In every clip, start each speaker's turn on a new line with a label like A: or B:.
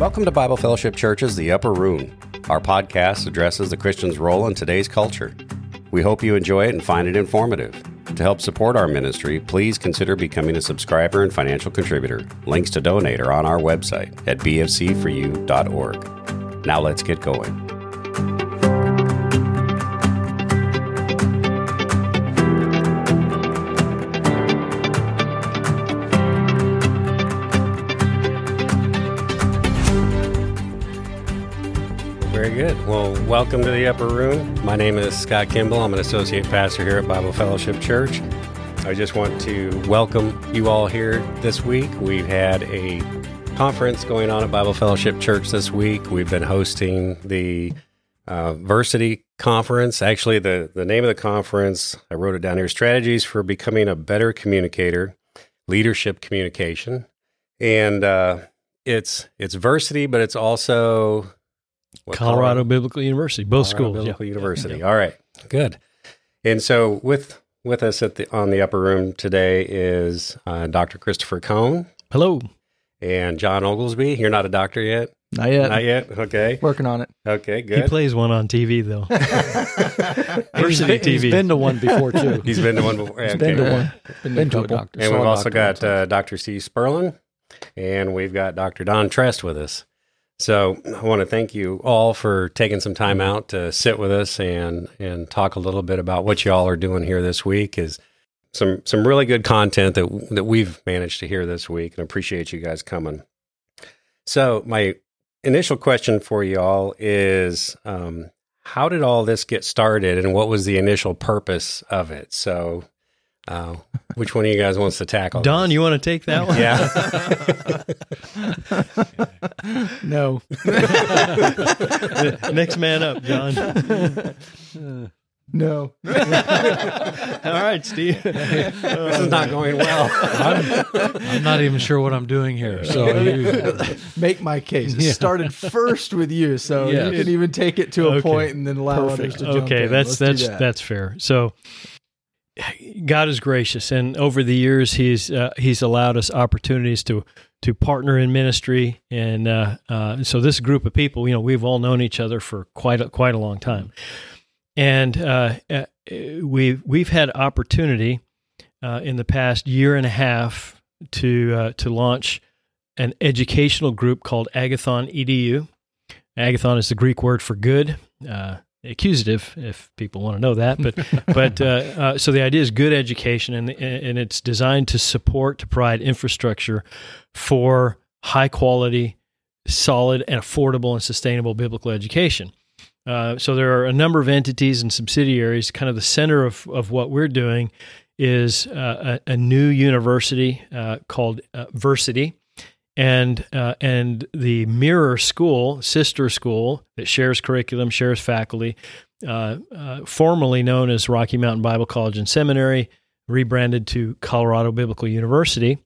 A: Welcome to Bible Fellowship Church's The Upper Room. Our podcast addresses the Christian's role in today's culture. We hope you enjoy it and find it informative. To help support our ministry, please consider becoming a subscriber and financial contributor. Links to donate are on our website at bfc4u.org. Now let's get going. Welcome to the Upper Room. My name is Scott Kimball. I'm an associate pastor here at Bible Fellowship Church. I just want to welcome you all here this week. We've had a conference going on at Bible Fellowship Church this week. We've been hosting the uh, Vyrsity Conference. Actually, the, the name of the conference, I wrote it down here Strategies for Becoming a Better Communicator, Leadership Communication. And uh, it's it's Vyrsity, but it's also what,
B: Colorado, Biblical University, both
A: Colorado
B: schools.
A: Biblical
B: yeah.
A: University.
B: Yeah.
A: All right, good. And so with with us at the on the upper room today is uh, Dr. Christopher Cone
B: Hello.
A: and John Oglesby. You're not a doctor yet.
C: Not yet.
A: Not yet. Okay.
C: Working on it.
A: Okay. Good.
B: He plays one on TV though.
C: He's
B: Varsity
C: been, he's
B: TV.
C: been to one before too.
A: He's been to one before.
C: He's
A: okay.
C: been to one. Been,
D: Been
C: to
D: to
C: a
D: a doctor.
A: And
D: Saw
A: we've
D: a
A: also
D: doctor
A: got uh, Dr. Steve Sperlin, and we've got Dr. Don Trest with us. So I want to thank you all for taking some time out to sit with us and and talk a little bit about what y'all are doing here this week. Is some some really good content that that we've managed to hear this week, and appreciate you guys coming. So my initial question for y'all is, um, how did all this get started, and what was the initial purpose of it? So. Uh, which one of you guys wants to tackle?
B: Don,
A: this?
B: you want to take that one?
A: Yeah.
C: No.
B: Next man up, John.
C: No.
B: All right, Steve.
A: this is not going well.
D: I'm not even sure what I'm doing here. So you,
C: Make my case. It
D: Yeah.
C: started first with you, so
D: Yes.
C: you can even take it to a
B: Okay.
C: point and then allow others to jump
B: okay,
C: in.
B: that's
C: Let's do
B: that's
C: that.
B: that's fair. So God is gracious, and over the years, He's uh, He's allowed us opportunities to to partner in ministry, and uh, uh, so this group of people, you know, we've all known each other for quite a, quite a long time, and uh, uh, we've we've had opportunity uh, in the past year and a half to to launch an educational group called Agathon Edu. Agathon is the Greek word for good. Uh, accusative if people want to know that but but uh, uh, so the idea is good education and and it's designed to support to provide infrastructure for high quality solid and affordable and sustainable biblical education. Uh, so there are a number of entities and subsidiaries. Kind of the center of, of what we're doing is uh, a, a new university uh, called uh, Vyrsity and uh, and the mirror school, sister school that shares curriculum, shares faculty, uh, uh, formerly known as Rocky Mountain Bible College and Seminary, rebranded to Colorado Biblical University.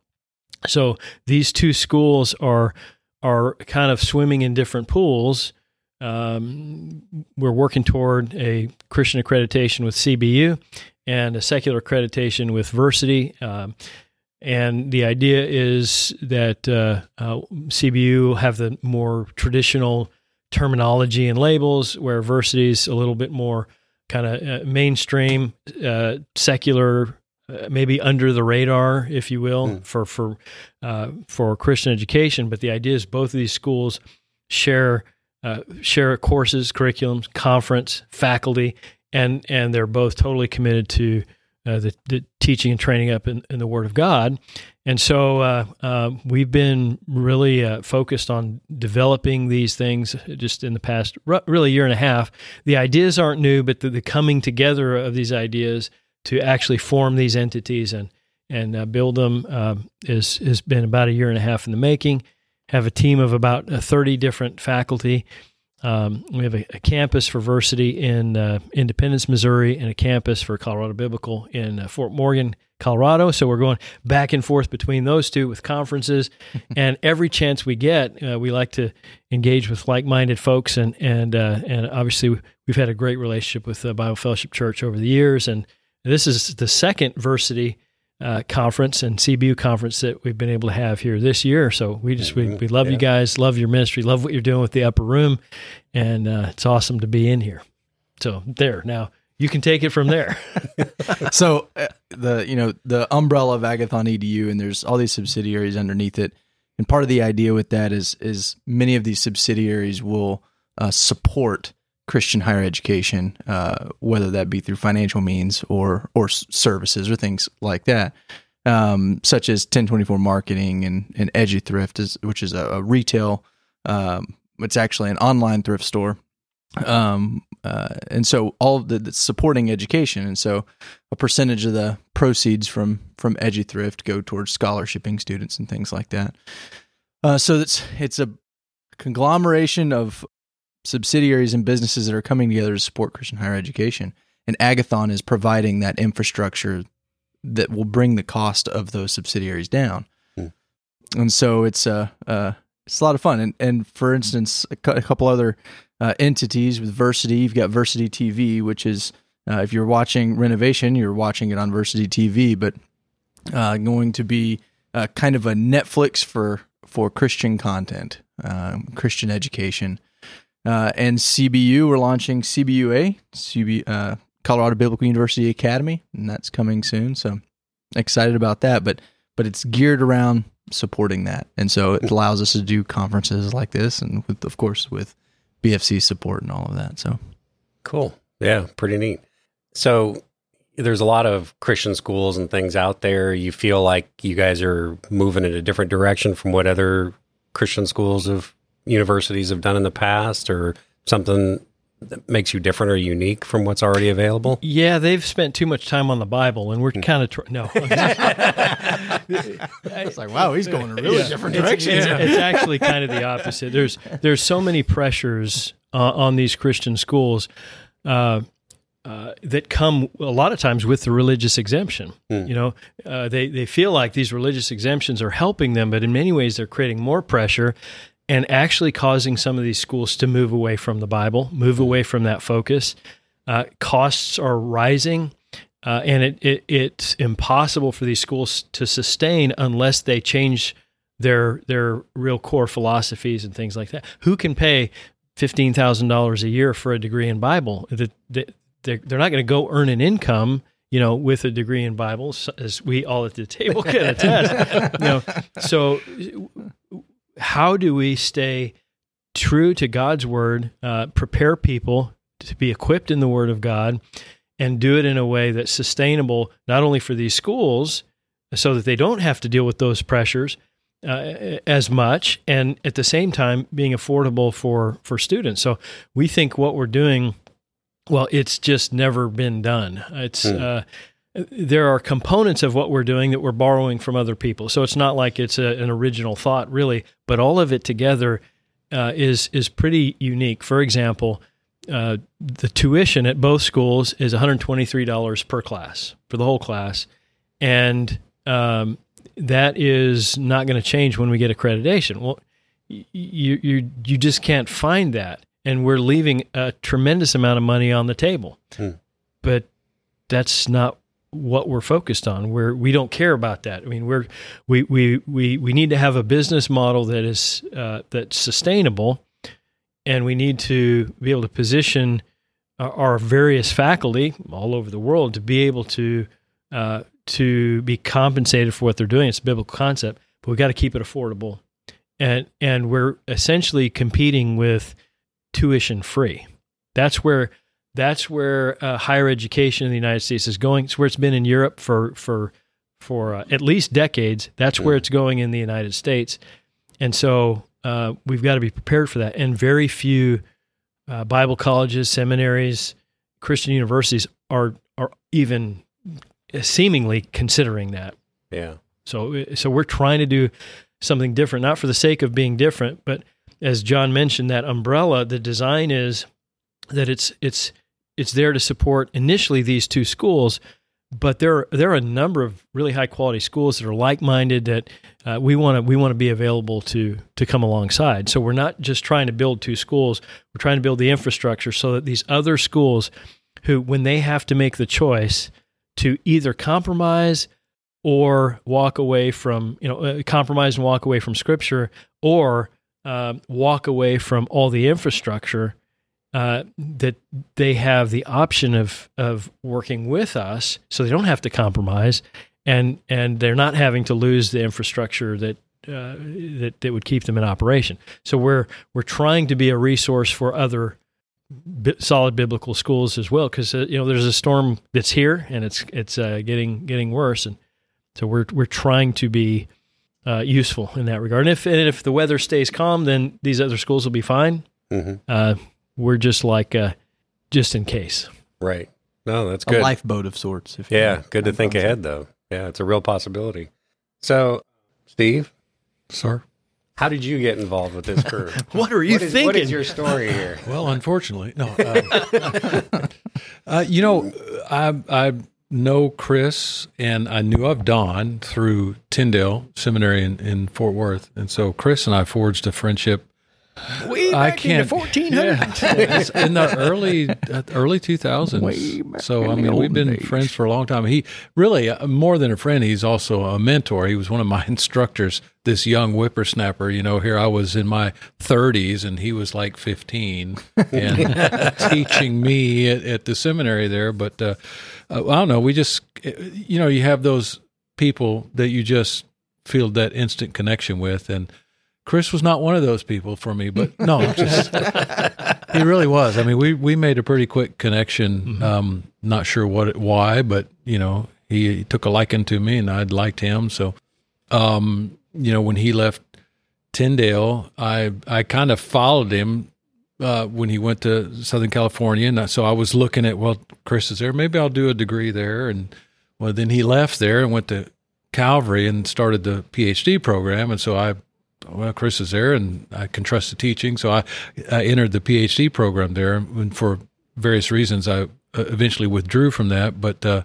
B: So these two schools are are kind of swimming in different pools. Um, we're working toward a Christian accreditation with CBU and a secular accreditation with Vyrsity. Um, and the idea is that uh, uh, CBU have the more traditional terminology and labels, where Vyrsity is a little bit more kind of uh, mainstream, uh, secular, uh, maybe under the radar, if you will,
A: Mm.
B: for for uh, for Christian education. But the idea is both of these schools share uh, share courses, curriculums, conference, faculty, and and they're both totally committed to uh, the, the teaching and training up in, in the Word of God. And so uh, uh, we've been really uh, focused on developing these things just in the past, ru- really year and a half. The ideas aren't new, but the, the coming together of these ideas to actually form these entities and and uh, build them um, is has been about a year and a half in the making. Have a team of about uh, thirty different faculty. Um, we have a, a campus for Vyrsity in uh, Independence, Missouri, and a campus for Colorado Biblical in uh, Fort Morgan, Colorado. So we're going back and forth between those two with conferences, and every chance we get, uh, we like to engage with like-minded folks, and and uh, and obviously we've had a great relationship with uh, Bible Fellowship Church over the years, and this is the second Vyrsity uh, conference and CBU conference that we've been able to have here this year. So we just we,
A: Mhm.
B: we love
A: Yeah.
B: you guys, love your ministry, love what you're doing with the upper room, and uh, it's awesome to be in here. So there now you can take it from there.
C: so uh, the you know the umbrella of Agathon Edu, and there's all these subsidiaries underneath it. And part of the idea with that is is many of these subsidiaries will uh, support Christian higher education, uh, whether that be through financial means or or services or things like that, um, such as 1024 Marketing and and EduThrift, is, which is a, a retail. Um, it's actually an online thrift store um, uh, and so all of the, the supporting education, and so a percentage of the proceeds from from EduThrift go towards scholarshiping students and things like that. Uh, so it's it's a conglomeration of subsidiaries and businesses that are coming together to support Christian higher education, and Agathon is providing that infrastructure that will bring the cost of those subsidiaries down.
A: Hmm.
C: And so it's a uh, it's a lot of fun. And and for instance, a, cou- a couple other uh, entities with Vyrsity. You've got Vyrsity TV, which is uh, if you're watching renovation, you're watching it on Vyrsity TV, but uh, going to be uh, kind of a Netflix for for Christian content, um, Christian education. Uh, and CBU, we're launching CBUA, CB, uh, Colorado Biblical University Academy, and that's coming soon. So excited about that. But but it's geared around supporting that, and so it allows us to do conferences like this, and with of course with BFC support and all of that. So
A: Cool. Yeah, pretty neat. So there's a lot of Christian schools and things out there. You feel like you guys are moving in a different direction from what other Christian schools of universities have done in the past or something that makes you different or unique from what's already available?
B: Yeah, they've spent too much time on the Bible, and we're kind of tr- no.
C: it's like, wow, he's going in a really
B: Yeah.
C: different
B: It's-
C: direction.
B: It's, it's actually kind of the opposite. There's there's so many pressures uh, on these Christian schools uh, uh, that come a lot of times with the religious exemption.
A: Hmm.
B: You know, uh, they they feel like these religious exemptions are helping them, but in many ways they're creating more pressure and actually causing some of these schools to move away from the Bible, move away from that focus. Uh, costs are rising. Uh, and it, it it's impossible for these schools to sustain unless they change their their real core philosophies and things like that. Who can pay fifteen thousand dollars a year for a degree in Bible? That they're, they're not going to go earn an income, you know, with a degree in Bible, as we all at the table can attest. you know, so how do we stay true to God's word, uh, prepare people to be equipped in the Word of God, and do it in a way that's sustainable not only for these schools, so that they don't have to deal with those pressures uh, as much, and at the same time being affordable for for students. So we think what we're doing, well, it's just never been done. It's
A: Hmm.
B: uh, there are components of what we're doing that we're borrowing from other people. So it's not like it's a, an original thought, really, but all of it together uh, is is pretty unique. For example, uh, the tuition at both schools is $123 per class for the whole class, and um, that is not going to change when we get accreditation. Well, you you you just can't find that, and we're leaving a tremendous amount of money on the table.
A: Hmm.
B: But that's not what we're focused on. We're we don't care about that. I mean, we're we we we we need to have a business model that is uh, that's sustainable, and we need to be able to position our, our various faculty all over the world to be able to uh, to be compensated for what they're doing. It's a biblical concept, but we've got to keep it affordable, and and we're essentially competing with tuition free. That's where that's where uh, higher education in the United States is going. It's where it's been in Europe for for for uh, at least decades. That's where it's going in the United States, and so uh, we've got to be prepared for that. And very few uh, Bible colleges, seminaries, Christian universities are are even seemingly considering that.
A: Yeah.
B: So so we're trying to do something different, not for the sake of being different, but as John mentioned, that umbrella, the design is that it's it's it's there to support initially these two schools, but there there are a number of really high quality schools that are like minded that uh, we want to we want to be available to to come alongside. So we're not just trying to build two schools; we're trying to build the infrastructure so that these other schools, who when they have to make the choice to either compromise or walk away from you know uh, compromise and walk away from Scripture, or uh, walk away from all the infrastructure. Uh, that they have the option of of working with us, so they don't have to compromise, and and they're not having to lose the infrastructure that uh, that that would keep them in operation. So we're we're trying to be a resource for other bi- solid biblical schools as well, because uh, you know there's a storm that's here and it's it's uh, getting getting worse, and so we're we're trying to be uh, useful in that regard. And if and if the weather stays calm, then these other schools will be fine.
A: hmm
B: Uh, we're just like uh, just in case.
A: Right. No, that's
C: A
A: good.
C: lifeboat of sorts. If you
A: Yeah, good to think
C: sounds
A: ahead, though. Yeah, it's a real possibility. So, Steve,
D: Sir.
A: how did you get involved with this crew?
B: What are you
A: What is-
B: thinking?
A: What is your story here?
D: Well, unfortunately, no. Uh, uh, you know, I I know Chris, and I knew of Don through Tyndale Seminary in, in Fort Worth, and so Chris and I forged a friendship.
B: Way
D: I
B: back
D: can't.
B: in the 1400s.
D: Yeah, in the early uh, early two thousands. So I mean, we've been friends for a long time. He really uh, more than a friend. He's also a mentor. He was one of my instructors. This young whippersnapper. You know, here I was in my thirties, and he was like fifteen, and teaching me at, at the seminary there. But uh, uh, I don't know. We just, uh, you know, you have those people that you just feel that instant connection with, and Chris was not one of those people for me, but no, just he really was. I mean, we we made a pretty quick connection. Um, not sure what why, but you know, he, he took a liking to me, and I'd liked him. So, um, you know, when he left Tyndale, I I kind of followed him uh, when he went to Southern California, and so I was looking at well, Chris is there, maybe I'll do a degree there, and well, then he left there and went to Calvary and started the PhD program, and so I well, Chris is there, and I can trust the teaching. So I, I entered the PhD program there, and for various reasons, I uh, eventually withdrew from that. But uh,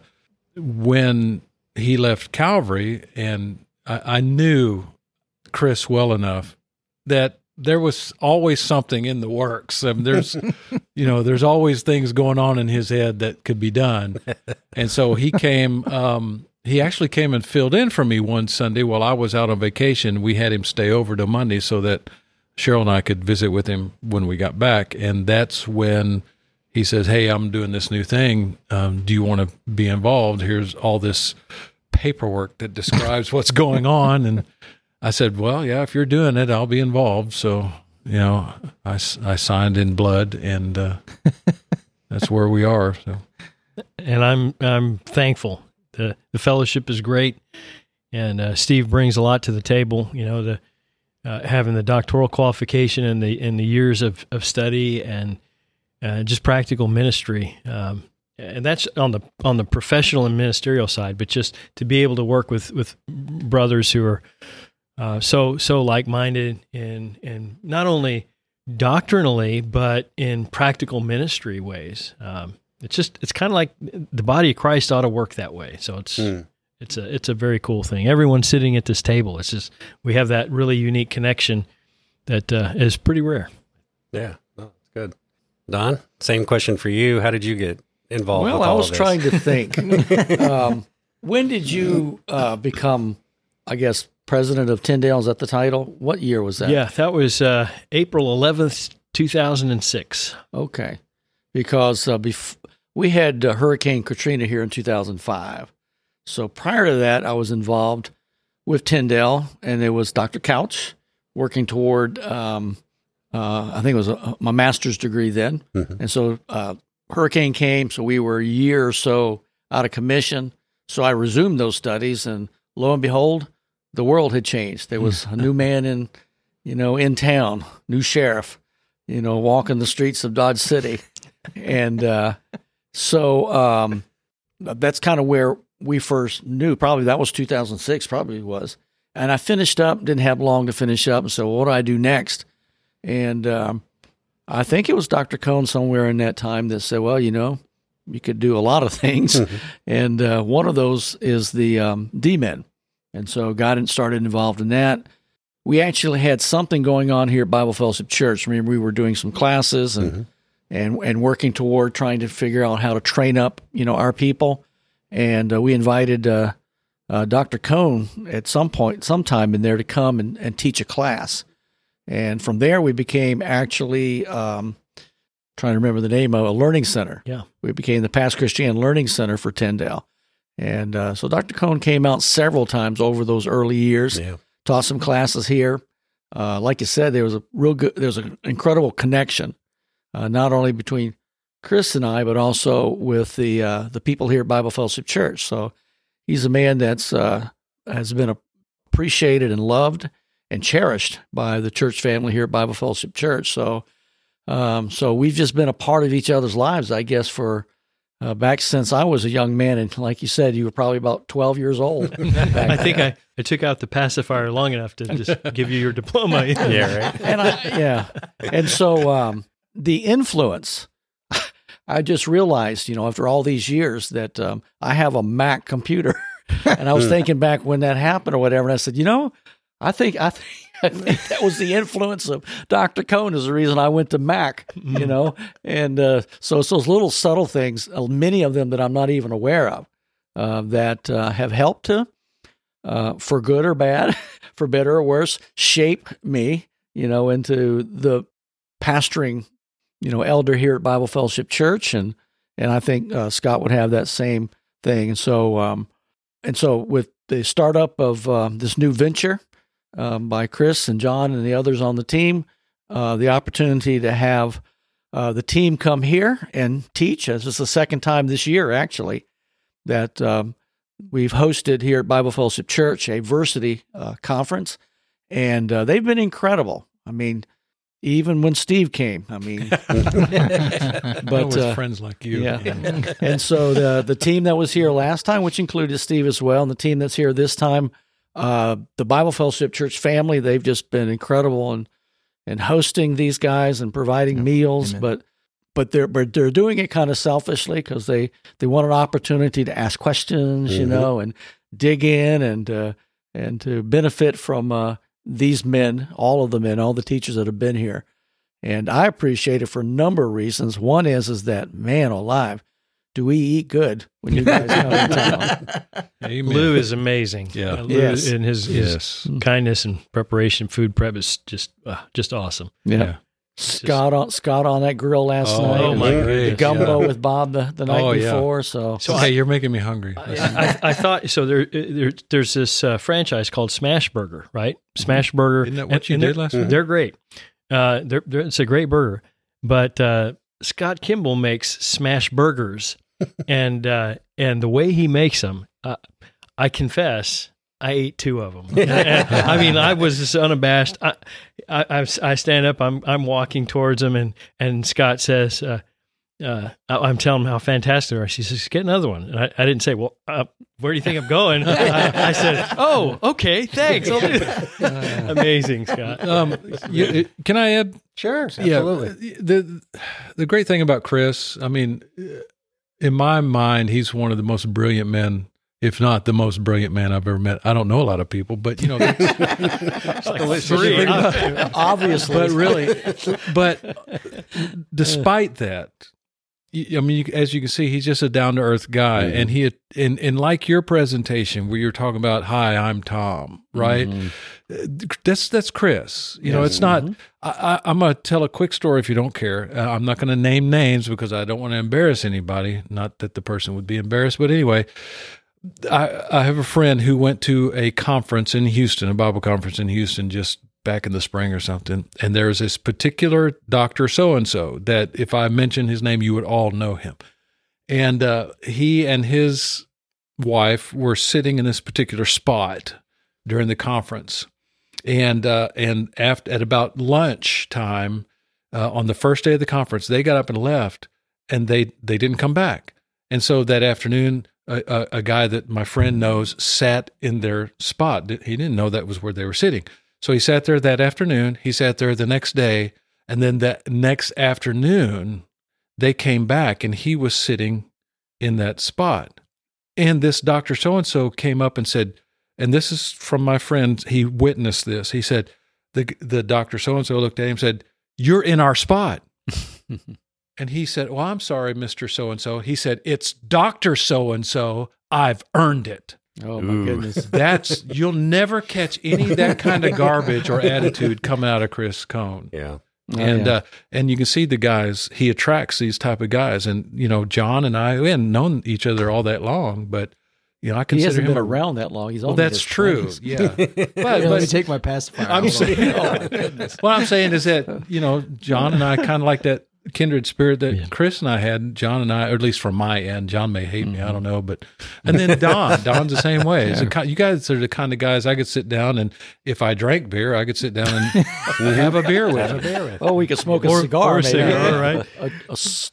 D: when he left Calvary, and I, I knew Chris well enough that there was always something in the works. I mean, there's, you know, there's always things going on in his head that could be done. And so he came. Um, he actually came and filled in for me one Sunday while I was out on vacation. We had him stay over to Monday so that Cheryl and I could visit with him when we got back. And that's when he says, Hey, I'm doing this new thing. Um, do you want to be involved? Here's all this paperwork that describes what's going on. And I said, Well, yeah, if you're doing it, I'll be involved. So, you know, I, I signed in blood and uh, that's where we are. So.
B: and I'm I'm thankful. The The fellowship is great, and uh, Steve brings a lot to the table. You know, the uh, having the doctoral qualification and the and the years of, of study and uh, just practical ministry. Um, and that's on the on the professional and ministerial side, but just to be able to work with with brothers who are uh, so so like minded in in not only doctrinally but in practical ministry ways. Um, it's just it's kind of like the body of Christ ought to work that way. So it's
A: Hmm.
B: it's a it's a very cool thing. Everyone sitting at this table, it's just we have that really unique connection that uh, is pretty rare.
A: Yeah, no, that's good. Don, same question for you. How did you get involved?
E: Well,
A: with
E: I was
A: of this?
E: trying to think. um, when did you uh, become, I guess, president of Tyndale? Is that the title? What year was that?
B: Yeah, that was uh, April eleventh, two thousand and six.
E: Okay. Because uh, bef- we had uh, Hurricane Katrina here in 2005. So prior to that, I was involved with Tyndale, and it was Dr. Couch working toward, um, uh, I think it was a, my master's degree then.
A: Mhm.
E: And so uh, Hurricane came, so we were a year or so out of commission. So I resumed those studies, and lo and behold, the world had changed. There was a new man in, you know, in town, new sheriff, you know, walking the streets of Dodge City, and uh, so um, that's kind of where we first knew. Probably that was 2006. Probably was. And I finished up. Didn't have long to finish up. And so, what do I do next? And um, I think it was Dr. Cone somewhere in that time that said, "Well, you know, you could do a lot of things, and uh, one of those is the um, D.Min." And so, got in, started involved in that. We actually had something going on here at Bible Fellowship Church. Remember, we were doing some classes and and and working toward trying to figure out how to train up, you know, our people. And uh, we invited uh, uh, Dr. Cone at some point, sometime in there to come and, and teach a class. And from there, we became actually um, trying to remember the name of a learning center.
B: Yeah.
E: We became the Pass Christian Learning Center for Tyndale. And uh, so Dr. Cone came out several times over those early years,
A: Yeah.
E: taught some classes here. Uh, like you said, there was a real good, there was an incredible connection, uh, not only between Chris and I, but also with the uh, the people here at Bible Fellowship Church. So he's a man that's uh, has been appreciated and loved and cherished by the church family here at Bible Fellowship Church. So, um, so we've just been a part of each other's lives, I guess, for uh, back since I was a young man. And like you said, you were probably about twelve years old.
B: I think I, I took out the pacifier long enough to just give you your diploma.
A: Yeah, right.
E: and I, yeah, and so um, the influence. I just realized, you know, after all these years, that um, I have a Mac computer, and I was thinking back when that happened or whatever, and I said, you know, I think I think I think that was the influence of Dr. Cone is the reason I went to Mac, you know, and uh, so it's those little subtle things, uh, many of them that I'm not even aware of, uh, that uh, have helped to, uh, for good or bad, for better or worse, shape me, you know, into the pastoring, you know, elder here at Bible Fellowship Church, and and I think uh, Scott would have that same thing, and so um, and so with the startup of um, this new venture um, by Chris and John and the others on the team, uh, the opportunity to have uh, the team come here and teach. This is the second time this year, actually, that um, we've hosted here at Bible Fellowship Church a Vyrsity uh, conference, and uh, they've been incredible. I mean, even when Steve came, I mean,
D: but
E: but
D: with
E: uh,
D: friends like you.
E: yeah. and so the the team that was here last time, which included Steve as well, and the team that's here this time, uh, the Bible Fellowship Church family, they've just been incredible and and hosting these guys and providing meals,
C: Amen.
E: but but they're but they're doing it kind of selfishly because they they want an opportunity to ask questions, you
A: Mhm.
E: know, and dig in and uh, and to benefit from uh, these men, all of the men, all the teachers that have been here. And I appreciate it for a number of reasons. One is is that man alive, do we eat good when you guys come to town?
D: Amen.
B: Lou is amazing.
D: Yeah.
B: Uh, Lou
E: Yes.
B: and his, his
D: yes.
B: kindness and preparation, food prep is just uh, just awesome.
D: Yeah.
E: Scott on Scott on that grill last
D: Oh,
E: night.
B: oh
E: and
B: my
E: the
D: goodness,
E: gumbo
D: yeah.
E: with Bob the, the night
D: Oh, yeah.
E: before. So,
B: So
D: hey, you're making me hungry.
B: I, I, I thought so. There, there there's this uh, franchise called Smash Burger, right? Smash Burger.
D: Isn't that what
B: and-
D: you
B: and
D: did
B: they're-
D: last week?
B: They're great. Uh, they're, they're, it's a great burger, but uh, Scott Kimball makes smash burgers, and uh, and the way he makes them, uh, I confess. I ate two of them. I mean, I was just unabashed. I, I, I, I stand up. I'm, I'm walking towards him, and and Scott says, uh, uh, I- I'm telling him how fantastic they are. She says, "Get another one." And I, I didn't say, "Well, uh, where do you think I'm going?" I, I said, "Oh, okay, thanks." I'll do that." Amazing, Scott.
D: um, you, can I add?
A: Sure, absolutely.
D: Yeah. The the great thing about Chris, I mean, in my mind, he's one of the most brilliant men, if not the most brilliant man I've ever met. I don't know a lot of people, but you know, that's,
B: It's like
D: three.
B: three.
E: obviously,
D: but really, but despite that, I mean, you, as you can see, he's just a down to earth guy,
A: Mhm.
D: and he and and like your presentation where you're talking about, "Hi, I'm Tom," right?
E: Mhm.
D: Uh, That's that's Chris. You know, it's not. I, I, I'm gonna tell a quick story if you don't care. Uh, I'm not gonna name names because I don't want to embarrass anybody. Not that the person would be embarrassed, but anyway. I, I have a friend who went to a conference in Houston, a Bible conference in Houston, just back in the spring or something. And there's this particular doctor so and so that if I mention his name, you would all know him. And uh, he and his wife were sitting in this particular spot during the conference. And uh, and after at about lunch time uh, on the first day of the conference, they got up and left, and they they didn't come back. And so that afternoon, a, a, a guy that my friend knows sat in their spot. He didn't know that was where they were sitting. So he sat there that afternoon. He sat there the next day. And then that next afternoon, they came back and he was sitting in that spot. And this doctor so and so came up and said, and this is from my friend, he witnessed this. He said, the, the doctor so and so looked at him and said, You're in our spot. And he said, Well, I'm sorry, Mr. So and so. He said, It's Dr. So and so. I've earned it.
E: Oh my
A: Ooh.
E: goodness.
D: That's you'll never catch any of that kind of garbage or attitude coming out of Chris Cone.
A: Yeah.
E: Oh,
D: and
E: yeah.
D: uh, and you can see the guys he attracts these type of guys and you know John and I we hadn't known each other all that long but you know I
E: he
D: consider
E: hasn't
D: him
E: been around that long. He's
D: well that's true
E: 20s.
D: yeah but,
C: Yeah, let me take my pacifier.
D: I'm saying
E: Oh my
D: what I'm saying is that you know John and I kind of like that kindred spirit that
B: Yeah.
D: Chris and I had John and I or at least from my end John may hate
E: Mm-hmm.
D: me I don't know but and then Don Don's the same way It's the ki- you guys are the kind of guys I could sit down and if I drank beer I could sit down and have a beer with him
E: Oh, we could smoke a
B: Or-
E: cigar.
B: or a
E: maybe.
B: cigar, right?
E: A- a s-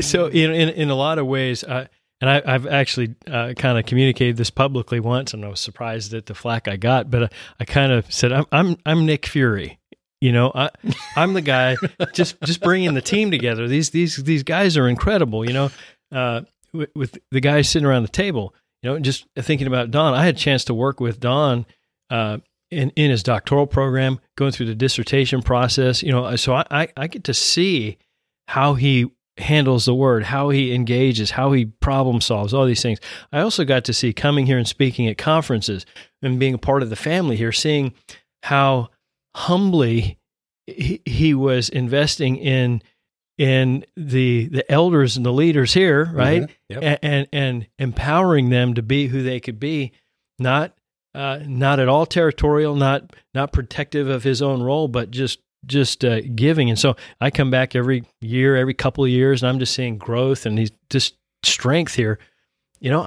B: So in in, in a lot of ways, I, and I, I've actually uh, kind of communicated this publicly once, and I was surprised at the flack I got. But I, I kind of said, "I'm I'm I'm Nick Fury." You know, I I'm the guy just just bringing the team together. These these these guys are incredible. You know, uh, with, with the guys sitting around the table. You know, just thinking about Don. I had a chance to work with Don. Uh, in, in his doctoral program, going through the dissertation process, you know, so I, I, I get to see how he handles the word, how he engages, how he problem solves, all these things. I also got to see coming here and speaking at conferences and being a part of the family here, seeing how humbly he, he was investing in in the the elders and the leaders here, right?
A: Mhm. Yep.
B: A- and and empowering them to be who they could be, not uh, not at all territorial, not not protective of his own role, but just just uh, giving. And so I come back every year, every couple of years, and I'm just seeing growth and he's just strength here. You know,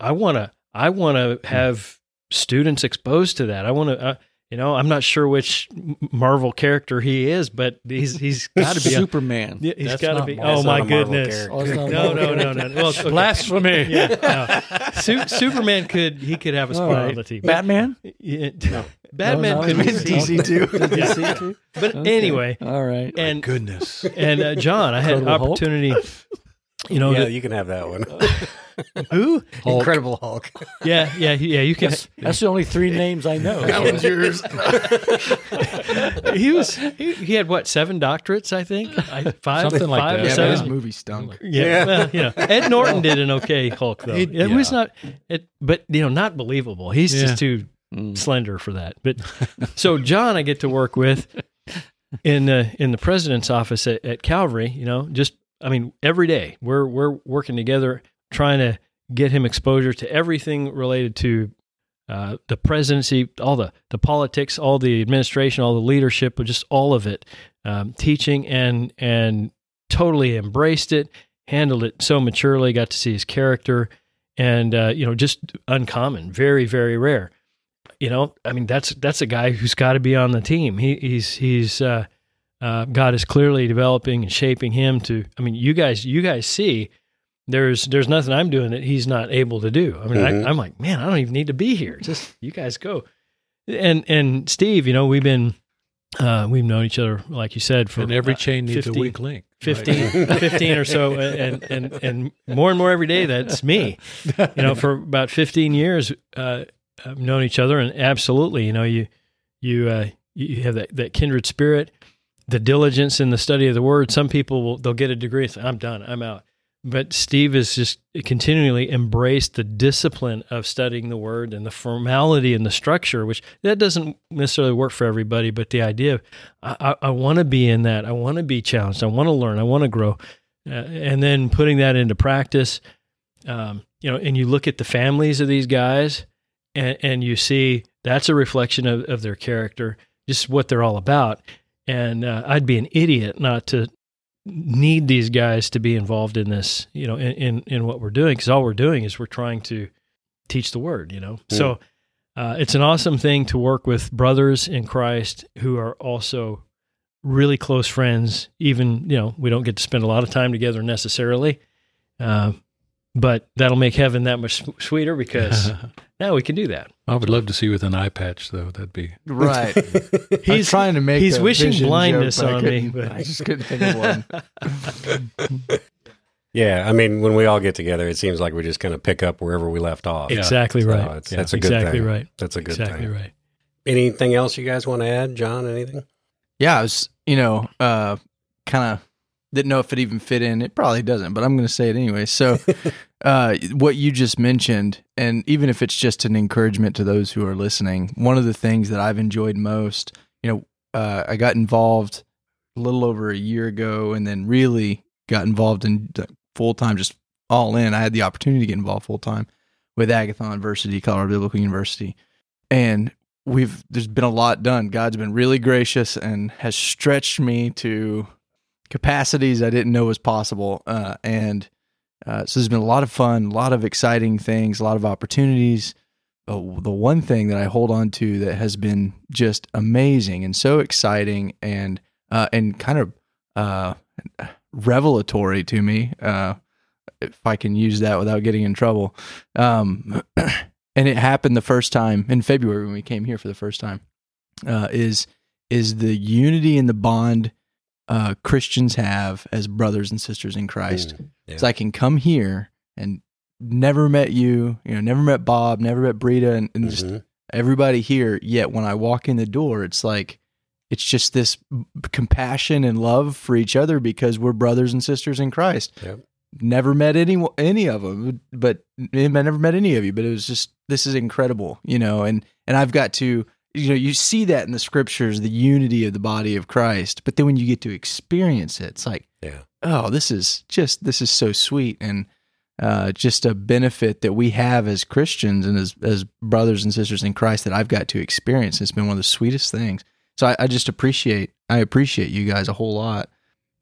B: I want to I want to have students exposed to that. I want to. You know, I'm not sure which Marvel character he is, but he's he's got to be.
E: Superman.
B: yeah, he's
D: That's
B: got to be.
D: Marvel.
B: Oh
A: That's
B: my
A: not a Marvel
B: goodness!
E: Oh, it's not a
B: No, no, no, no. Well, okay.
D: blasphemy
B: Yeah, no. Su- Superman could he could have a spot
E: All
B: on the team.
E: Batman.
B: Yeah, Batman
E: No, no,
B: could be
C: DC too.
B: DC too. But
E: Okay.
B: anyway,
E: All right.
B: and
D: goodness
B: and uh, John, I had an
E: Incredible Hulk?
B: opportunity. You know,
A: yeah,
B: to-
A: you can have that one.
B: who?
A: Incredible Hulk.
B: Yeah, yeah, yeah. You can.
E: That's, that's the only three names I know.
C: Avengers.
B: He was. He, he had what? Seven doctorates, I think. I, five,
D: Something like
B: five
D: that.
B: or
C: yeah,
B: seven.
C: his movie stunk.
B: Yeah,
A: Yeah.
B: well, you know, Ed Norton did an okay Hulk though.
D: He-
B: it was not, it, but you know, not believable. He's
D: Yeah.
B: just too
E: Mm.
B: slender for that. But so John, I get to work with in the in the president's office at, at Calvary. You know, just I mean, every day we're we're working together, trying to get him exposure to everything related to uh, the presidency, all the the politics, all the administration, all the leadership, but just all of it, um, teaching and and totally embraced it, handled it so maturely. Got to see his character, and uh, you know, just uncommon, very very rare. You know, I mean, that's that's a guy who's got to be on the team. He, he's he's uh, uh, God is clearly developing and shaping him to. I mean, you guys you guys see. There's there's nothing I'm doing that he's not able to do. I mean,
A: Mhm.
B: I, I'm like, man, I don't even need to be here. Just you guys go. And and Steve, you know, we've been uh, we've known each other, like you said, for
D: and every
B: uh,
D: chain needs
B: 15
D: a weak link
B: 15, 15 or so and, and and more and more every day that's me you know for about 15 years uh I've known each other and absolutely you know you you uh you have that, that kindred spirit the diligence in the study of the word some people will they'll get a degree and say i'm done i'm out but steve has just continually embraced the discipline of studying the word and the formality and the structure which that doesn't necessarily work for everybody but the idea of i, I, want to be in that. I want to be challenged. I want to learn. I want to grow. Uh, and then putting that into practice um, you know and you look at the families of these guys and, and you see that's a reflection of, of their character just what they're all about. And uh, i'd be an idiot not to need these guys to be involved in this you know in in, in what we're doing because all we're doing is we're trying to teach the word you know? So uh, it's an awesome thing to work with brothers in christ who are also really close friends even you know we don't get to spend a lot of time together necessarily uh, but that'll make heaven that much sweeter because now we can do that
D: I would love to see you with an eye patch though that'd be
C: Right.
B: he's
C: trying to make.
B: he's
C: a
B: wishing blindness
C: joke, but
B: on me, but-
C: I just couldn't think of one.
A: Yeah, I mean, when we all get together, it seems like we just kind of pick up wherever we left off.
B: exactly
A: So
B: right
A: it's,
D: Yeah,
A: that's a good
B: exactly
A: thing.
B: right
A: That's a good thing.
B: exactly
A: thing.
B: right
A: Anything else you guys want to add, John? Anything?
C: Yeah, I was, you know, uh, kind of didn't know if it even fit in. It probably doesn't, but I'm going to say it anyway. So, uh, what you just mentioned, and even if it's just an encouragement to those who are listening, one of the things that I've enjoyed most, you know, uh, I got involved a little over a year ago, and then really got involved in full time, just all in. I had the opportunity to get involved full time with Agathon University, Colorado Biblical University, and we've there's been a lot done. God's been really gracious and has stretched me to capacities I didn't know was possible, uh, and uh, so there's been a lot of fun, a lot of exciting things, a lot of opportunities. the one thing that I hold on to that has been just amazing and so exciting and uh, and kind of uh, revelatory to me, uh, if I can use that without getting in trouble. Um, and it happened the first time in February when we came here for the first time. Uh, is is the unity and the bond uh, Christians have as brothers and sisters in Christ. Mm, yeah. So I can come here and never met you, you know, never met Bob, never met Brita, and, and mm-hmm. just everybody here. Yet when I walk in the door, it's like it's just this compassion and love for each other because we're brothers and sisters in Christ. Yep. Never met any any of them, but I never met any of you. But it was just this is incredible, you know, and and I've got to you know you see that in the scriptures the unity of the body of christ but then when you get to experience it it's like yeah oh this is just this is so sweet and uh, just a benefit that we have as christians and as, as brothers and sisters in christ that i've got to experience it's been one of the sweetest things so I, I just appreciate i appreciate you guys a whole lot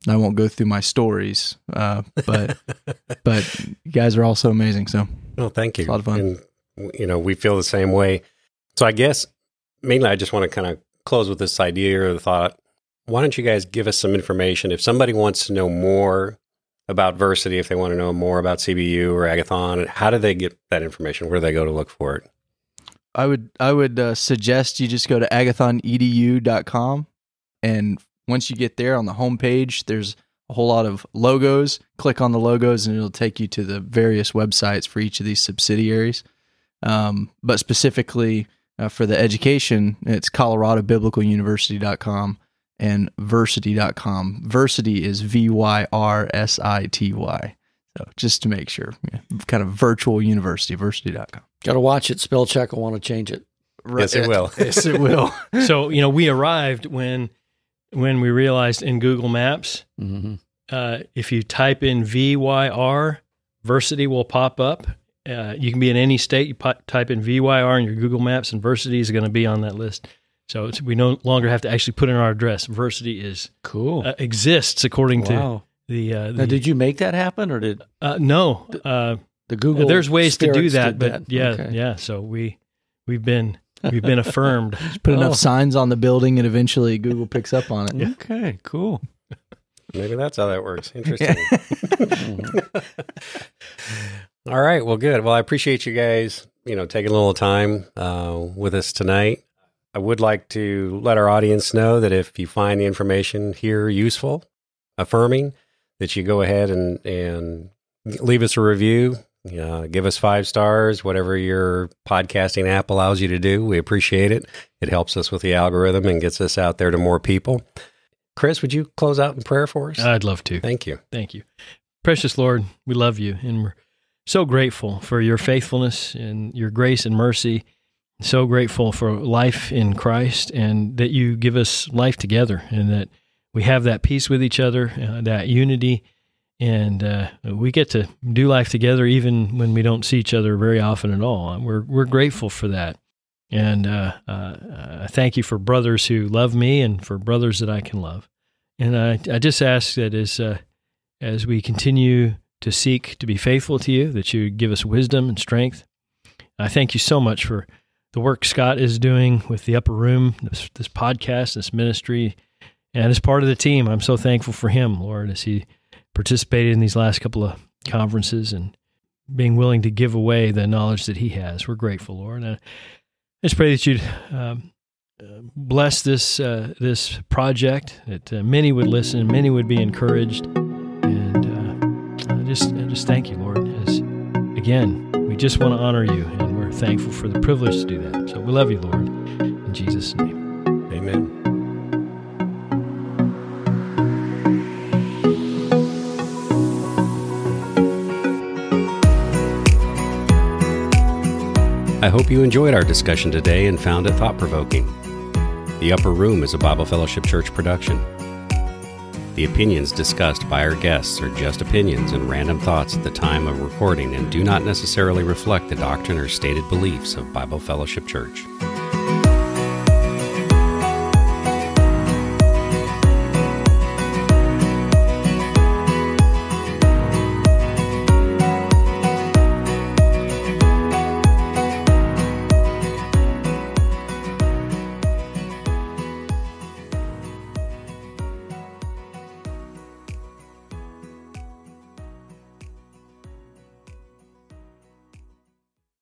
C: I won't go through my stories, uh, but but you guys are also amazing. So,
A: well, thank you. a lot of fun. And, you know, we feel the same way. So, I guess mainly I just want to kind of close with this idea or the thought. Why don't you guys give us some information? If somebody wants to know more about Vyrsity, if they want to know more about CBU or Agathon, how do they get that information? Where do they go to look for it?
C: I would I would uh, suggest you just go to agathonedu.com and once you get there on the homepage, there's a whole lot of logos. Click on the logos and it'll take you to the various websites for each of these subsidiaries. Um, but specifically, uh, for the education, it's coloradobiblicaluniversity.com and vyrsity.com. Vyrsity is V Y R S I T Y. So just to make sure, yeah, kind of virtual university, vyrsity.com.
E: Got to watch it. Spell check will want to change it.
A: Right. Yes, it will.
C: yes, it will.
B: so, you know, we arrived when when we realized in Google Maps, mm-hmm. uh, if you type in VYR, Vyrsity will pop up uh, you can be in any state. You type in VYR in your Google Maps, and Vyrsity is going to be on that list. So we no longer have to actually put in our address. Vyrsity is
E: cool.
B: Uh, exists according wow. to the, uh, the.
E: Now, did you make that happen, or did
B: uh, no? Uh,
E: the Google.
B: There's ways to do that, but that. yeah, okay. yeah. So we we've been we've been affirmed.
C: Just put oh. enough signs on the building, and eventually Google picks up on it.
E: Okay, cool.
A: Maybe that's how that works. Interesting. All right. Well, good. Well, I appreciate you guys, you know, taking a little time uh, with us tonight. I would like to let our audience know that if you find the information here useful, affirming, that you go ahead and, and leave us a review. Uh, give us five stars, whatever your podcasting app allows you to do. We appreciate it. It helps us with the algorithm and gets us out there to more people. Chris, would you close out in prayer for us?
B: I'd love to.
A: Thank you.
B: Thank you. Precious Lord, we love you and we're so grateful for your faithfulness and your grace and mercy. So grateful for life in Christ and that you give us life together and that we have that peace with each other, uh, that unity, and uh, we get to do life together even when we don't see each other very often at all. We're we're grateful for that, and uh, uh, thank you for brothers who love me and for brothers that I can love. And I I just ask that as uh, as we continue to seek to be faithful to you, that you give us wisdom and strength. I thank you so much for the work Scott is doing with the Upper Room, this, this podcast, this ministry, and as part of the team. I'm so thankful for him, Lord, as he participated in these last couple of conferences and being willing to give away the knowledge that he has. We're grateful, Lord. And I just pray that you'd um, bless this uh, this project, that uh, many would listen, many would be encouraged, just, I just thank you, Lord, as again, we just want to honor you, and we're thankful for the privilege to do that. So we love you, Lord. In Jesus' name.
A: Amen. I hope you enjoyed our discussion today and found it thought provoking. The Upper Room is a Bible Fellowship Church production. The opinions discussed by our guests are just opinions and random thoughts at the time of recording and do not necessarily reflect the doctrine or stated beliefs of Bible Fellowship Church.